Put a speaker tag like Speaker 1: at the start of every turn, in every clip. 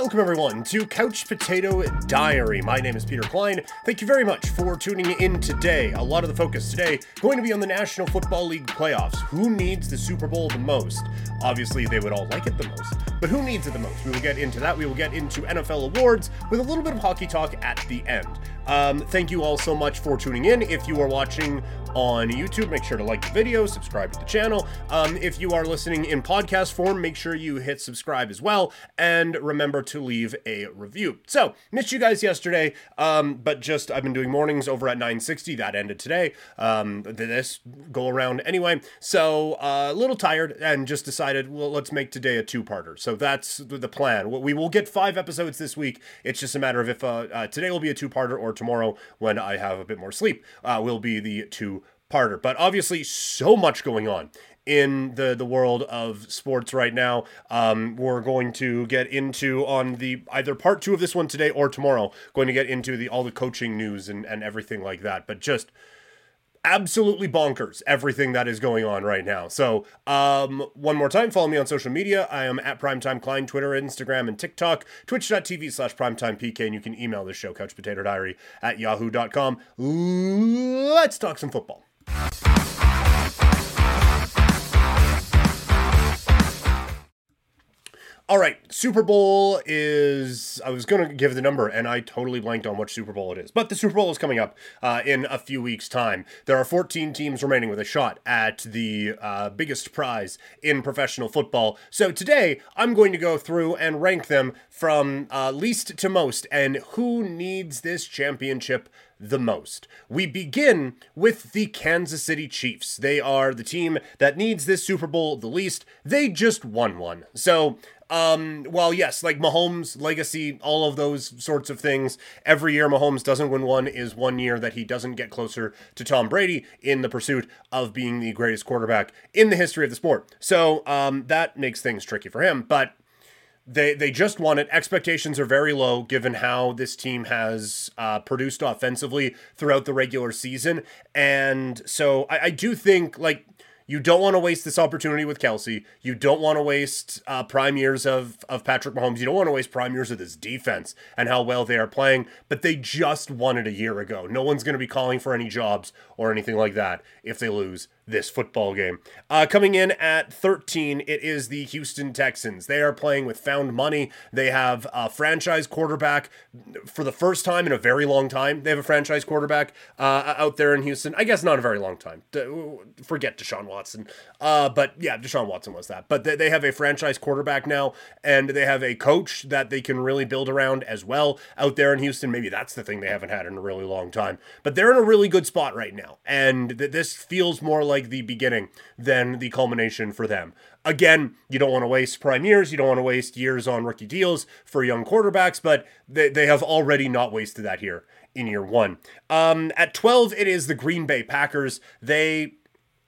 Speaker 1: Welcome, everyone, to Couch Potato Diary. My name is Peter Klein. Thank you very much for tuning in today. A lot of the focus today going to be on the National Football League playoffs. Who needs the Super Bowl the most? Obviously, they would all like it the most, but who needs it the most? We will get into that. We will get into NFL awards with a little bit of hockey talk at the end. Um, thank you all so much for tuning in. If you are watching on YouTube, make sure to like the video, subscribe to the channel. Um, if you are listening in podcast form, make sure you hit subscribe as well, and remember to leave a review. So, missed you guys yesterday, um, but just I've been doing mornings over at 960. That ended today. Um, this go around anyway. So, uh, a little tired, and just decided, well, let's make today a two-parter. So that's the plan. We will get five episodes this week. It's just a matter of if uh, uh, today will be a two-parter or tomorrow when I have a bit more sleep uh, will be the two parter. But obviously, so much going on in the the world of sports right now. Um, we're going to get into on the either part two of this one today or tomorrow. Going to get into the all the coaching news and and everything like that. But just absolutely bonkers everything that is going on right now. So, um, one more time, follow me on social media. I am at Primetime Klein, Twitter, Instagram, and TikTok, twitch.tv slash primetimepk, and you can email the show, couchpotatodiary at yahoo.com. Let's talk some football. All right, Super Bowl is. I was going to give the number, and I totally blanked on which Super Bowl it is. But the Super Bowl is coming up uh, in a few weeks' time. There are 14 teams remaining with a shot at the uh, biggest prize in professional football. So today, I'm going to go through and rank them from uh, least to most, and who needs this championship the most. We begin with the Kansas City Chiefs. They are the team that needs this Super Bowl the least. They just won one. So um, well, yes, like Mahomes' legacy, all of those sorts of things. Every year Mahomes doesn't win one is one year that he doesn't get closer to Tom Brady in the pursuit of being the greatest quarterback in the history of the sport. So um, that makes things tricky for him. But they they just won it. Expectations are very low given how this team has uh, produced offensively throughout the regular season, and so I, I do think like you don't want to waste this opportunity with Kelce. You don't want to waste uh, prime years of, of Patrick Mahomes. You don't want to waste prime years of this defense and how well they are playing. But they just won it a year ago. No one's going to be calling for any jobs or anything like that if they lose this football game. Uh, coming in at 13, it is the Houston Texans. They are playing with found money. They have a franchise quarterback for the first time in a very long time. They have a franchise quarterback uh, out there in Houston. I guess not a very long time. Forget Deshaun Watson. Uh, but yeah, Deshaun Watson was that. But they have a franchise quarterback now, and they have a coach that they can really build around as well out there in Houston. Maybe that's the thing they haven't had in a really long time. But they're in a really good spot right now. And th- this feels more like like the beginning than the culmination for them. Again, you don't want to waste prime years, you don't want to waste years on rookie deals for young quarterbacks, but they, they have already not wasted that here in year one. Um, at 12, it is the Green Bay Packers. They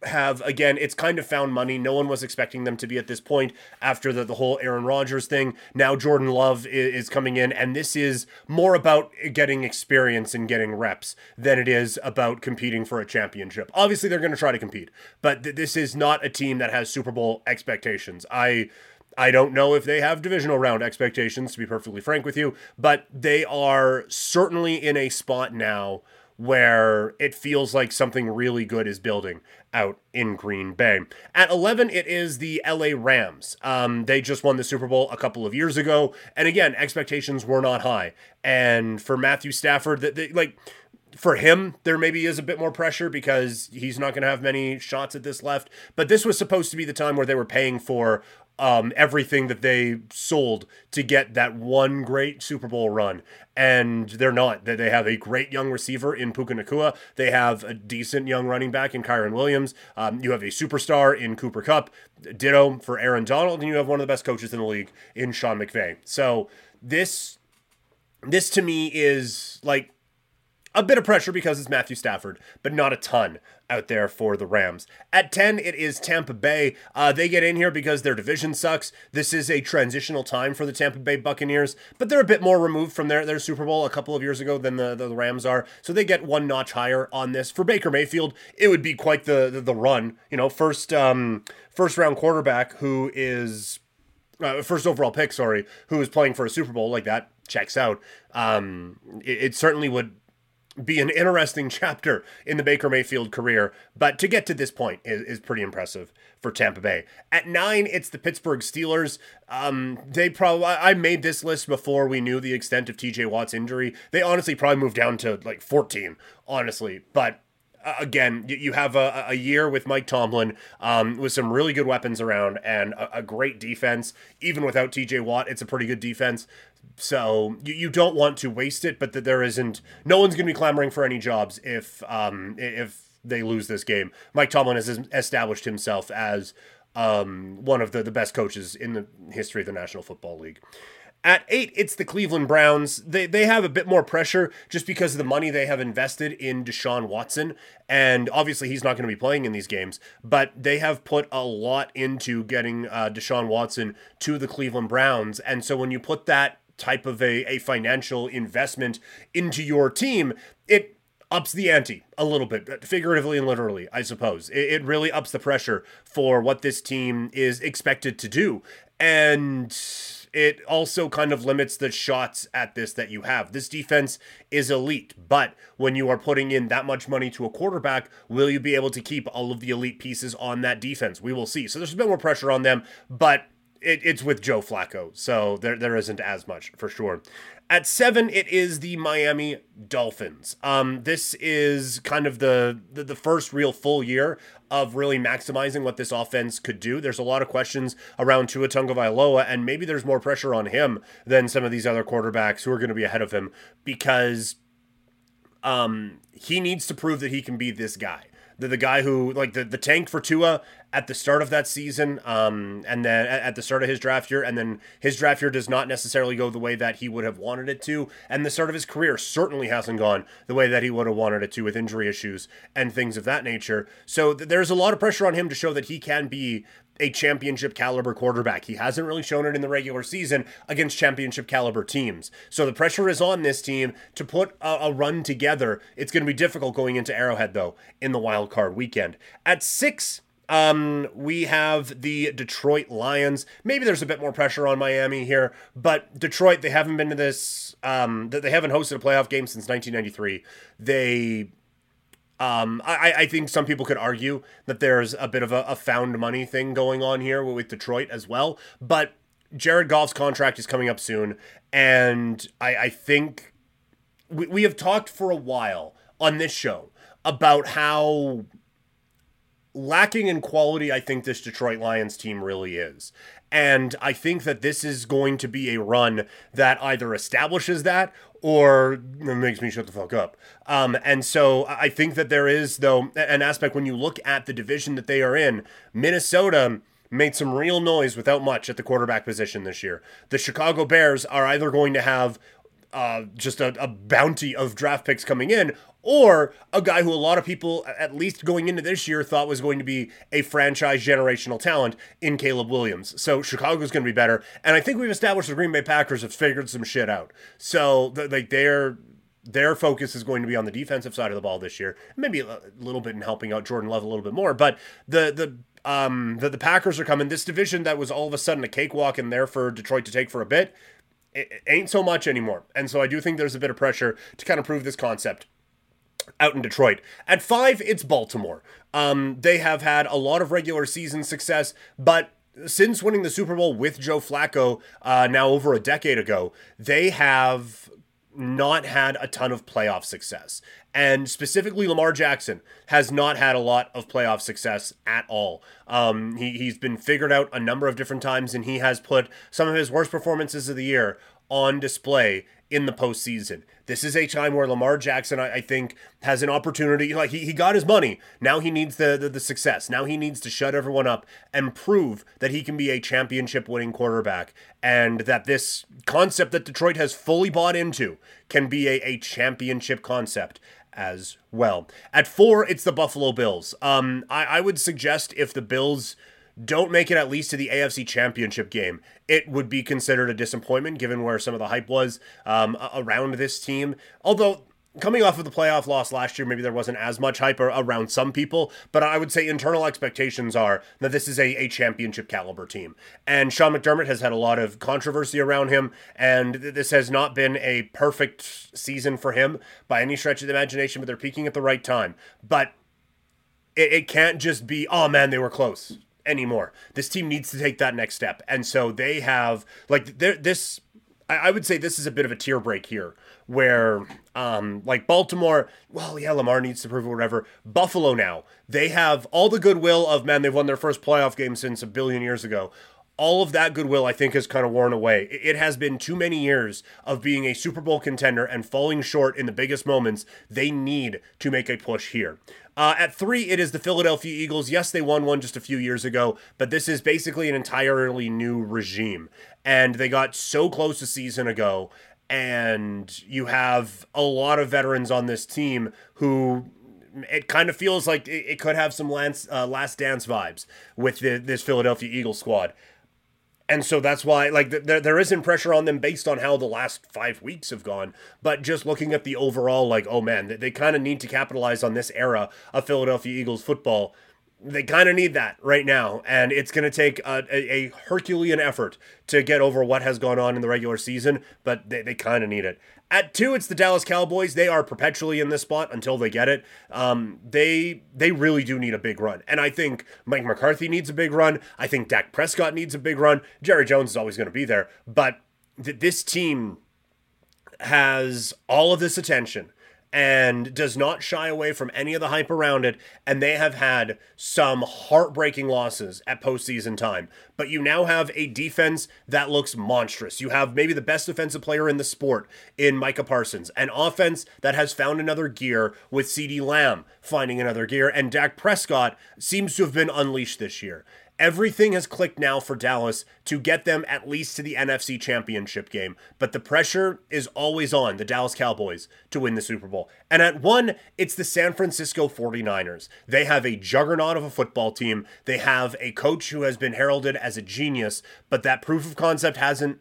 Speaker 1: have again it's kind of found money. No one was expecting them to be at this point after the, the whole aaron rodgers thing. Now jordan love is, is coming in and this is more about getting experience and getting reps than it is about competing for a championship. Obviously they're going to try to compete but th- this is not a team that has super bowl expectations. I I don't know if they have divisional round expectations, to be perfectly frank with you, but they are certainly in a spot now where it feels like something really good is building out in Green Bay. At 11, it is the LA Rams. Um, they just won the Super Bowl a couple of years ago. And again, expectations were not high. And for Matthew Stafford, that like, for him, there maybe is a bit more pressure because he's not going to have many shots at this left. But this was supposed to be the time where they were paying for um, everything that they sold to get that one great Super Bowl run. And they're not. They have a great young receiver in Puka Nacua. They have a decent young running back in Kyren Williams. Um, you have a superstar in Cooper Kupp. Ditto for Aaron Donald. And you have one of the best coaches in the league in Sean McVay. So this, this to me is like a bit of pressure because it's Matthew Stafford, but not a ton out there for the Rams. At 10, it is Tampa Bay. Uh, they get in here because their division sucks. This is a transitional time for the Tampa Bay Buccaneers, but they're a bit more removed from their, their Super Bowl a couple of years ago than the, the, Rams are. So they get one notch higher on this. For Baker Mayfield, it would be quite the, the, the run. You know, first um, first round quarterback who is uh, first overall pick, sorry, who is playing for a Super Bowl like that checks out. Um, it, it certainly would be an interesting chapter in the Baker Mayfield career, but to get to this point is, is pretty impressive for Tampa Bay. At nine, it's the Pittsburgh Steelers. Um, they probably I made this list before we knew the extent of TJ Watt's injury. They honestly probably moved down to like 14, honestly, but again, you have a, a year with Mike Tomlin um, with some really good weapons around and a, a, great defense. Even without TJ Watt, it's a pretty good defense. So you, you don't want to waste it, but that there isn't. No one's going to be clamoring for any jobs if um, if they lose this game. Mike Tomlin has established himself as um, one of the, the best coaches in the history of the National Football League. At eight, it's the Cleveland Browns. They, they have a bit more pressure just because of the money they have invested in Deshaun Watson. And obviously, he's not going to be playing in these games, but they have put a lot into getting uh, Deshaun Watson to the Cleveland Browns. And so when you put that type of a, a financial investment into your team, it ups the ante a little bit, figuratively and literally, I suppose. It, it really ups the pressure for what this team is expected to do. And it also kind of limits the shots at this that you have. This defense is elite, but when you are putting in that much money to a quarterback, will you be able to keep all of the elite pieces on that defense? We will see. So there's a bit more pressure on them, but it, it's with Joe Flacco, so there there isn't as much for sure. At seven, it is the Miami Dolphins. Um, this is kind of the, the, the first real full year of really maximizing what this offense could do. There's a lot of questions around Tua Tagovailoa, and maybe there's more pressure on him than some of these other quarterbacks who are going to be ahead of him because um, he needs to prove that he can be this guy the, the guy who like the, the tank for Tua at the start of that season, um, and then at the start of his draft year, and then his draft year does not necessarily go the way that he would have wanted it to, and the start of his career certainly hasn't gone the way that he would have wanted it to with injury issues and things of that nature. So th- there's a lot of pressure on him to show that he can be a championship caliber quarterback. He hasn't really shown it in the regular season against championship caliber teams. So the pressure is on this team to put a, a run together. It's going to be difficult going into Arrowhead, though, in the wild card weekend. At six, um, we have the Detroit Lions. Maybe there's a bit more pressure on Miami here, but Detroit, they haven't been to this, um, they haven't hosted a playoff game since 1993. They um, I, I think some people could argue that there's a bit of a, a found money thing going on here with Detroit as well. But Jared Goff's contract is coming up soon, and I, I think we, we have talked for a while on this show about how lacking in quality I think this Detroit Lions team really is. And I think that this is going to be a run that either establishes that or makes me shut the fuck up. Um, and so I think that there is, though, an aspect when you look at the division that they are in, Minnesota made some real noise without much at the quarterback position this year. The Chicago Bears are either going to have uh, just a, a, bounty of draft picks coming in, or a guy who a lot of people, at least going into this year, thought was going to be a franchise generational talent in Caleb Williams. So Chicago's going to be better, and I think we've established the Green Bay Packers have figured some shit out. So like they're their focus is going to be on the defensive side of the ball this year, maybe a little bit in helping out Jordan Love a little bit more, but the the um the, the Packers are coming. This division that was all of a sudden a cakewalk in there for Detroit to take for a bit, it ain't so much anymore. And so I do think there's a bit of pressure to kind of prove this concept out in Detroit. At five, it's Baltimore. Um, they have had a lot of regular season success, but since winning the Super Bowl with Joe Flacco uh, now over a decade ago, they have not had a ton of playoff success. And specifically, Lamar Jackson has not had a lot of playoff success at all. Um, he, he's been figured out a number of different times, and he has put some of his worst performances of the year on display in the postseason. This is a time where Lamar Jackson, I, I, think, has an opportunity. Like he, he got his money. Now he needs the, the, the success. Now he needs to shut everyone up and prove that he can be a championship winning quarterback. And that this concept that Detroit has fully bought into can be a, a championship concept as well. At four, it's the Buffalo Bills. Um, I, I would suggest if the Bills don't make it at least to the AFC Championship game, it would be considered a disappointment given where some of the hype was um, around this team. Although coming off of the playoff loss last year, maybe there wasn't as much hype around some people, but I would say internal expectations are that this is a, a championship caliber team. And Sean McDermott has had a lot of controversy around him, and this has not been a perfect season for him by any stretch of the imagination, but they're peaking at the right time. But it, it can't just be, oh man, they were close anymore. This team needs to take that next step. And so they have, like, this, I would say this is a bit of a tier break here where um like Baltimore, well, yeah, Lamar needs to prove it, whatever. Buffalo now, they have all the goodwill of man, they've won their first playoff game since a billion years ago. All of that goodwill, I think, has kind of worn away. It has been too many years of being a Super Bowl contender and falling short in the biggest moments. They need to make a push here. Uh, at three, it is the Philadelphia Eagles. Yes, they won one just a few years ago, but this is basically an entirely new regime. And they got so close a season ago, and you have a lot of veterans on this team who it kind of feels like it, could have some last, uh, last dance vibes with the, this Philadelphia Eagles squad. And so that's why, like, there, there isn't pressure on them based on how the last five weeks have gone. But just looking at the overall, like, oh man, they, they kind of need to capitalize on this era of Philadelphia Eagles football they kind of need that right now, and it's going to take a, a, a, Herculean effort to get over what has gone on in the regular season, but they, they kind of need it. At two, it's the Dallas Cowboys. They are perpetually in this spot until they get it. Um, they they really do need a big run, and I think Mike McCarthy needs a big run. I think Dak Prescott needs a big run. Jerry Jones is always going to be there, but th- this team has all of this attention and does not shy away from any of the hype around it. And they have had some heartbreaking losses at postseason time. But you now have a defense that looks monstrous. You have maybe the best defensive player in the sport in Micah Parsons, an offense that has found another gear with CeeDee Lamb finding another gear, and Dak Prescott seems to have been unleashed this year. Everything has clicked now for Dallas to get them at least to the NFC Championship game, but the pressure is always on the Dallas Cowboys to win the Super Bowl. And at one, it's the San Francisco 49ers. They have a juggernaut of a football team. They have a coach who has been heralded as a genius, but that proof of concept hasn't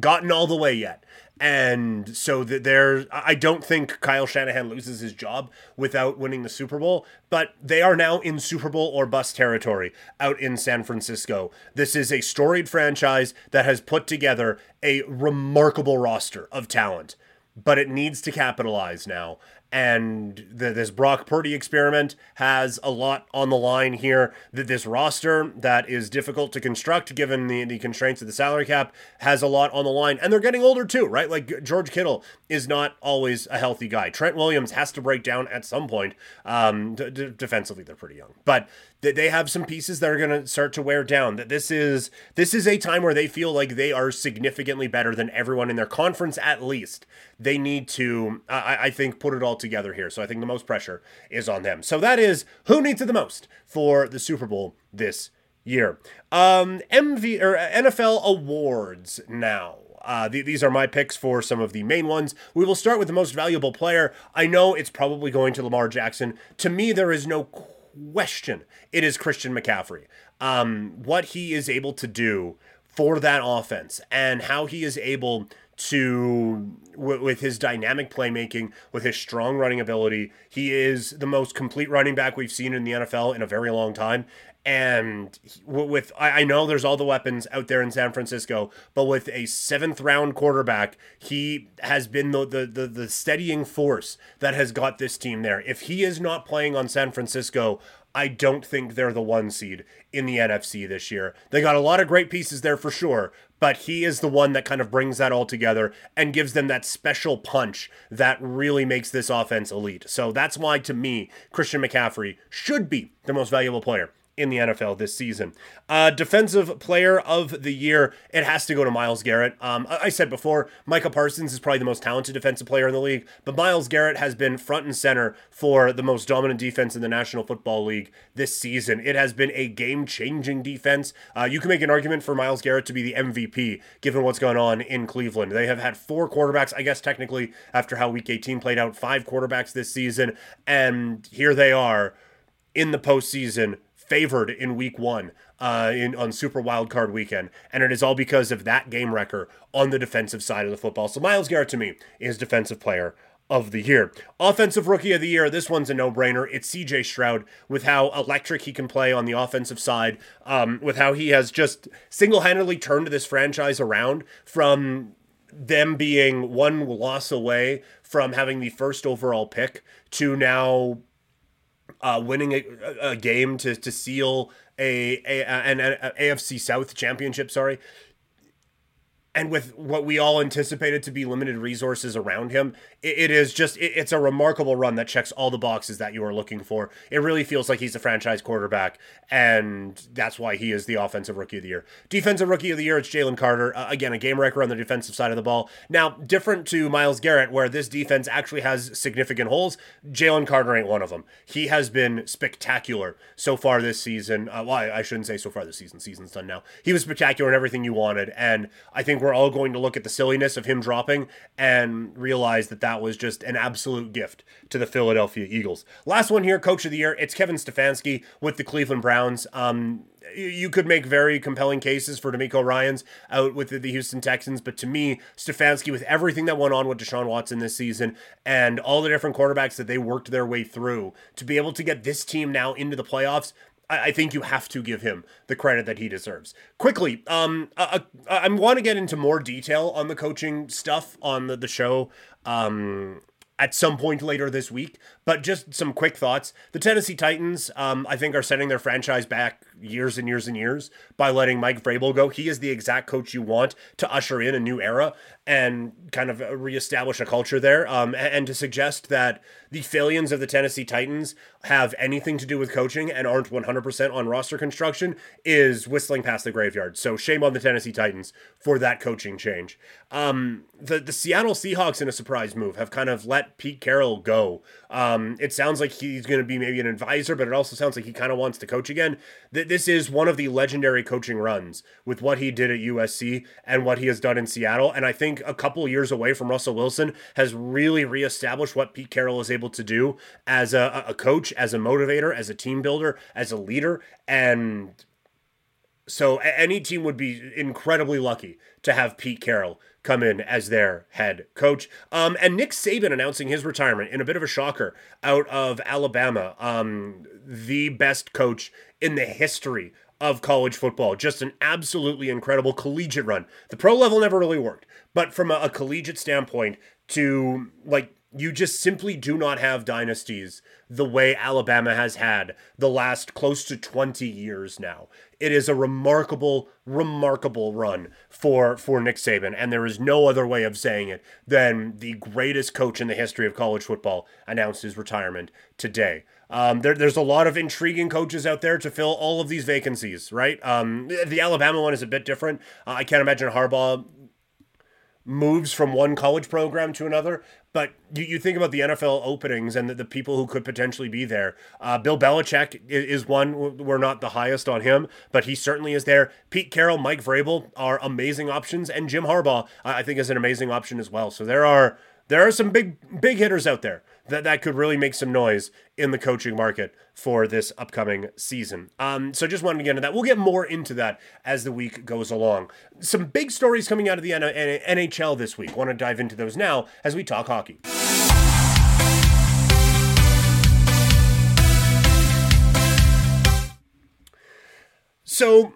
Speaker 1: gotten all the way yet. And so there, I don't think Kyle Shanahan loses his job without winning the Super Bowl, but they are now in Super Bowl or bust territory out in San Francisco. This is a storied franchise that has put together a remarkable roster of talent, but it needs to capitalize now and the, this Brock Purdy experiment has a lot on the line here. That this roster that is difficult to construct given the, the constraints of the salary cap has a lot on the line, and they're getting older too, right? Like George Kittle is not always a healthy guy. Trent Williams has to break down at some point. Um, d- d- defensively, they're pretty young, but they have some pieces that are going to start to wear down. That this is this is a time where they feel like they are significantly better than everyone in their conference. At least they need to, I, I think, put it all together here. So I think the most pressure is on them. So that is who needs it the most for the Super Bowl this year. Um, MV or NFL awards now. Uh, th- these are my picks for some of the main ones. We will start with the most valuable player. I know it's probably going to Lamar Jackson. To me, there is no question it is Christian McCaffrey. Um, what he is able to do for that offense and how he is able to w- with his dynamic playmaking, with his strong running ability. He is the most complete running back we've seen in the NFL in a very long time. And with I know there's all the weapons out there in San Francisco, but with a seventh round quarterback, he has been the, the the the steadying force that has got this team there. If he is not playing on San Francisco, I don't think they're the one seed in the NFC this year. They got a lot of great pieces there for sure, but he is the one that kind of brings that all together and gives them that special punch that really makes this offense elite. So that's why, to me, Christian McCaffrey should be the most valuable player in the NFL this season. Uh, defensive player of the year, it has to go to Myles Garrett. Um, I said before, Micah Parsons is probably the most talented defensive player in the league, but Myles Garrett has been front and center for the most dominant defense in the National Football League this season. It has been a game changing defense. Uh, you can make an argument for Myles Garrett to be the MVP given what's going on in Cleveland. They have had four quarterbacks, I guess technically, after how week 18 played out, five quarterbacks this season, and here they are in the postseason favored in week one uh, in on Super Wild Card weekend, and it is all because of that game wrecker on the defensive side of the football. So Myles Garrett to me is defensive player of the year. Offensive rookie of the year, this one's a no brainer. It's CJ Stroud with how electric he can play on the offensive side, um, with how he has just single handedly turned this franchise around from them being one loss away from having the first overall pick to now uh, winning a, a, game to, to seal a, a an, an AFC South championship. Sorry, and with what we all anticipated to be limited resources around him, it, it is just it, it's a remarkable run that checks all the boxes that you are looking for. It really feels like he's a franchise quarterback, and that's why he is the offensive rookie of the year. Defensive rookie of the year, it's Jalen Carter. Uh, again, a game wrecker on the defensive side of the ball. Now, different to Myles Garrett, where this defense actually has significant holes. Jalen Carter ain't one of them. He has been spectacular so far this season. Uh, well, I, I shouldn't say so far this season. Season's done now. He was spectacular in everything you wanted, and I think we're all going to look at the silliness of him dropping and realize that that was just an absolute gift to the Philadelphia Eagles. Last one here, coach of the year. It's Kevin Stefanski with the Cleveland Browns. Um, you could make very compelling cases for DeMeco Ryans out with the Houston Texans, but to me, Stefanski, with everything that went on with Deshaun Watson this season and all the different quarterbacks that they worked their way through, to be able to get this team now into the playoffs, I, think you have to give him the credit that he deserves. Quickly, um, I, I, I want to get into more detail on the coaching stuff on the, the show. Um, at some point later this week. But just some quick thoughts. The Tennessee Titans, um, I think, are setting their franchise back years and years and years by letting Mike Vrabel go. He is the exact coach you want to usher in a new era and kind of reestablish a culture there. Um, and to suggest that the failings of the Tennessee Titans have anything to do with coaching and aren't 100% on roster construction is whistling past the graveyard. So shame on the Tennessee Titans for that coaching change. Um, the, the Seattle Seahawks, in a surprise move, have kind of let Pete Carroll go. Um, it sounds like he's going to be maybe an advisor, but it also sounds like he kind of wants to coach again. This is one of the legendary coaching runs with what he did at USC and what he has done in Seattle. And I think a couple years away from Russell Wilson has really reestablished what Pete Carroll is able to do as a, a coach, as a motivator, as a team builder, as a leader. And so any team would be incredibly lucky to have Pete Carroll come in as their head coach. Um, and Nick Saban announcing his retirement in a bit of a shocker out of Alabama, um, the best coach in the history of college football. Just an absolutely incredible collegiate run. The pro level never really worked, but from a, a collegiate standpoint, to like you just simply do not have dynasties the way Alabama has had the last close to 20 years now. It is a remarkable, remarkable run for, for Nick Saban, and there is no other way of saying it than the greatest coach in the history of college football announced his retirement today. Um, there, there's a lot of intriguing coaches out there to fill all of these vacancies, right? Um, the Alabama one is a bit different. Uh, I can't imagine Harbaugh moves from one college program to another. But you, you think about the NFL openings and the, the people who could potentially be there. Uh, Bill Belichick is, is one. We're not the highest on him, but he certainly is there. Pete Carroll, Mike Vrabel are amazing options, and Jim Harbaugh I think is an amazing option as well. So there are there are some big big hitters out there that that could really make some noise in the coaching market for this upcoming season. Um, so just wanted to get into that. We'll get more into that as the week goes along. Some big stories coming out of the NHL this week. Want to dive into those now as we talk hockey. So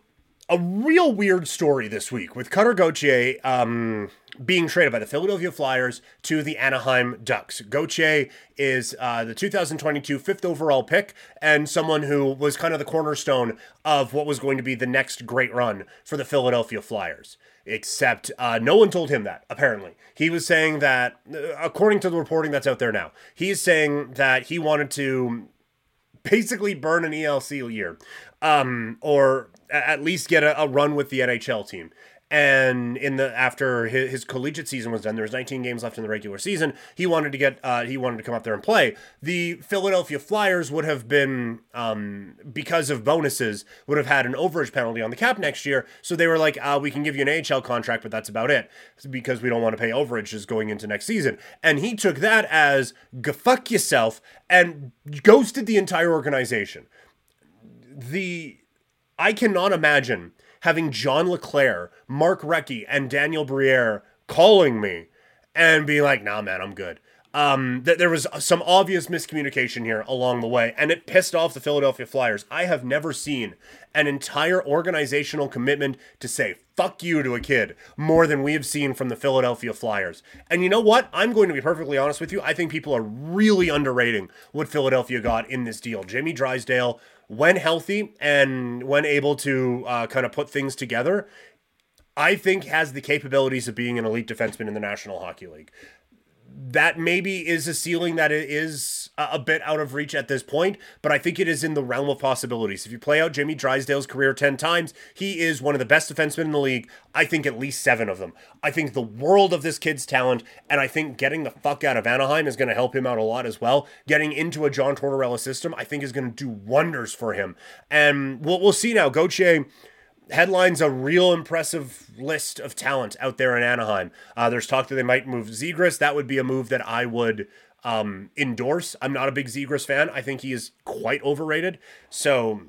Speaker 1: a real weird story this week with Cutter Gauthier um, being traded by the Philadelphia Flyers to the Anaheim Ducks. Gauthier is uh, the 2022 fifth overall pick and someone who was kind of the cornerstone of what was going to be the next great run for the Philadelphia Flyers. Except uh, no one told him that, apparently. He was saying that, uh, according to the reporting that's out there now, he's saying that he wanted to basically burn an ELC year um, or at least get a, a, run with the NHL team. And in the after his, his, collegiate season was done, there was 19 games left in the regular season. He wanted to get uh, he wanted to come up there and play. The Philadelphia Flyers would have been um, because of bonuses would have had an overage penalty on the cap next year. So they were like, uh, we can give you an AHL contract, but that's about it because we don't want to pay overages going into next season. And he took that as go fuck yourself and ghosted the entire organization the I cannot imagine having John LeClair, Mark Recchi, and Daniel Briere calling me and be like, nah, man, I'm good. um, that there was some obvious miscommunication here along the way, and it pissed off the Philadelphia Flyers. I have never seen an entire organizational commitment to say fuck you to a kid more than we have seen from the Philadelphia Flyers. And you know what? I'm going to be perfectly honest with you. I think people are really underrating what Philadelphia got in this deal. Jamie Drysdale, when healthy and when able to uh, kind of put things together, I think has the capabilities of being an elite defenseman in the National Hockey League that maybe is a ceiling that is a bit out of reach at this point, but I think it is in the realm of possibilities. If you play out Jamie Drysdale's career 10 times, he is one of the best defensemen in the league. I think at least seven of them. I think the world of this kid's talent, and I think getting the fuck out of Anaheim is going to help him out a lot as well. Getting into a John Tortorella system, I think is going to do wonders for him. And we'll, we'll see now. Gauthier headlines a real impressive list of talent out there in Anaheim. Uh, there's talk that they might move Zegras. That would be a move that I would um, endorse. I'm not a big Zegras fan. I think he is quite overrated. So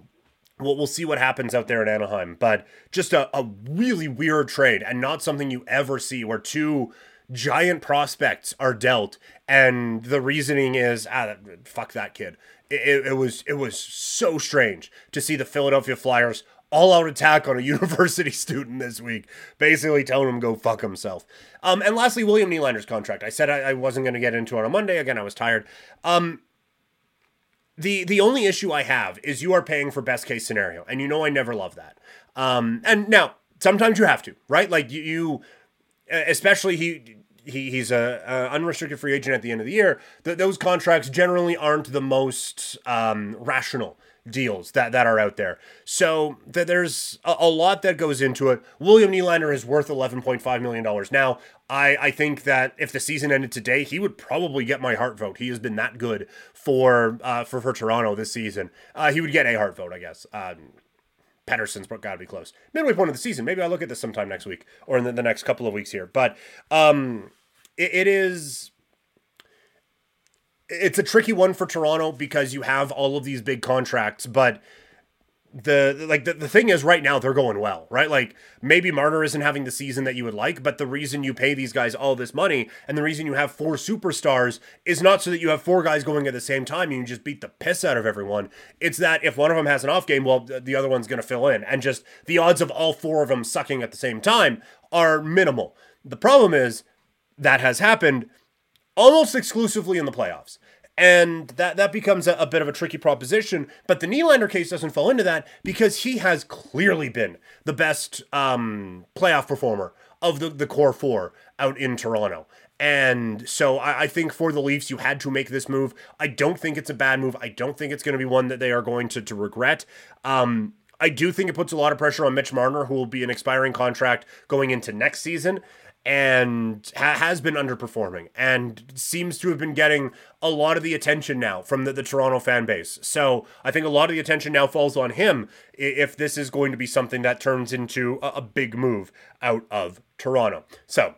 Speaker 1: we'll, we'll see what happens out there in Anaheim. But just a, a really weird trade and not something you ever see where two giant prospects are dealt and the reasoning is ah fuck that kid it, it, was it was so strange to see the Philadelphia Flyers all out attack on a university student this week, basically telling him go fuck himself. Um, and lastly, William Nylander's contract. I said I, I wasn't going to get into it on Monday. Again, I was tired. Um, the the only issue I have is you are paying for best case scenario, and you know I never love that. Um, and now sometimes you have to, right? Like you, you especially he he, he's a, a, unrestricted free agent at the end of the year. Th- those contracts generally aren't the most um, rational deals that, that are out there. So th- there's a, a, lot that goes into it. William Nylander is worth $11.5 million now. I, I think that if the season ended today, he would probably get my Hart vote. He has been that good for uh, for, for Toronto this season. Uh, he would get a Hart vote, I guess. Um, Pettersson's got to be close. Midway point of the season. Maybe I'll look at this sometime next week or in the, the next couple of weeks here. But um, it, it is it's a tricky one for Toronto because you have all of these big contracts, but the like the, the thing is right now they're going well, right? Like maybe Marner isn't having the season that you would like, but the reason you pay these guys all this money and the reason you have four superstars is not so that you have four guys going at the same time and you just beat the piss out of everyone. It's that if one of them has an off game, well the other one's going to fill in and just the odds of all four of them sucking at the same time are minimal. The problem is that has happened almost exclusively in the playoffs. And that, that becomes a, a, bit of a tricky proposition. But the Nylander case doesn't fall into that because he has clearly been the best um, playoff performer of the, the core four out in Toronto. And so I, I, think for the Leafs, you had to make this move. I don't think it's a bad move. I don't think it's going to be one that they are going to, to regret. Um, I do think it puts a lot of pressure on Mitch Marner, who will be an expiring contract going into next season and ha- has been underperforming and seems to have been getting a lot of the attention now from the, the Toronto fan base. So I think a lot of the attention now falls on him if this is going to be something that turns into a, a big move out of Toronto. So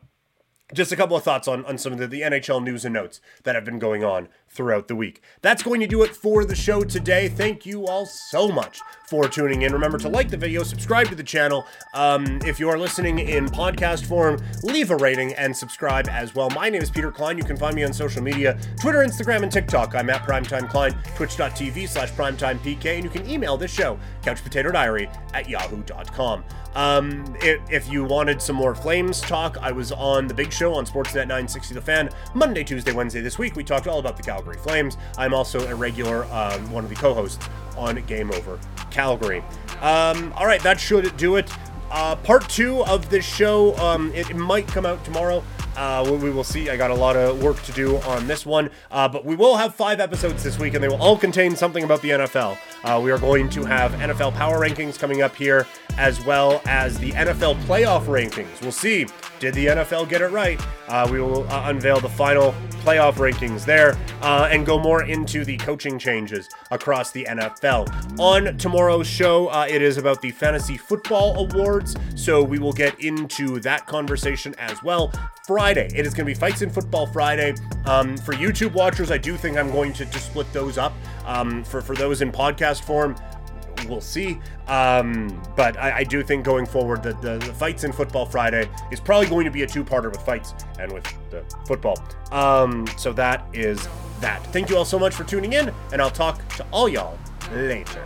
Speaker 1: just a couple of thoughts on, on some of the, the NHL news and notes that have been going on throughout the week. That's going to do it for the show today. Thank you all so much for tuning in. Remember to like the video, subscribe to the channel. Um, if you are listening in podcast form, leave a rating and subscribe as well. My name is Peter Klein. You can find me on social media Twitter, Instagram, and TikTok. I'm at Primetime Klein, twitch.tv slash primetimepk, and you can email this show, couchpotatodiary at yahoo.com. Um, if, if, you wanted some more Flames talk, I was on the big show on Sportsnet 960 The Fan Monday, Tuesday, Wednesday this week. We talked all about the Calgary Flames. I'm also a regular, um, one of the co hosts on Game Over Calgary. Um, all right, that should do it. Uh, part two of this show, um, it, it might come out tomorrow. Uh, we, will see. I got a lot of work to do on this one, uh, but we will have five episodes this week, and they will all contain something about the NFL. Uh, we are going to have NFL power rankings coming up here, as well as the NFL playoff rankings. We'll see. Did the NFL get it right? Uh, we will uh, unveil the final playoff rankings there uh, and go more into the coaching changes across the NFL. On tomorrow's show, it is about the Fantasy Football Awards, so we will get into that conversation as well. Friday. It is going to be Fights in Football Friday. Um, for YouTube watchers, I do think I'm going to, to split those up. Um, for, for those in podcast form, we'll see. Um, but I, I, do think going forward that the, the, fights in Football Friday is probably going to be a two-parter with fights and with the football. Um, so that is that. Thank you all so much for tuning in, and I'll talk to all y'all later.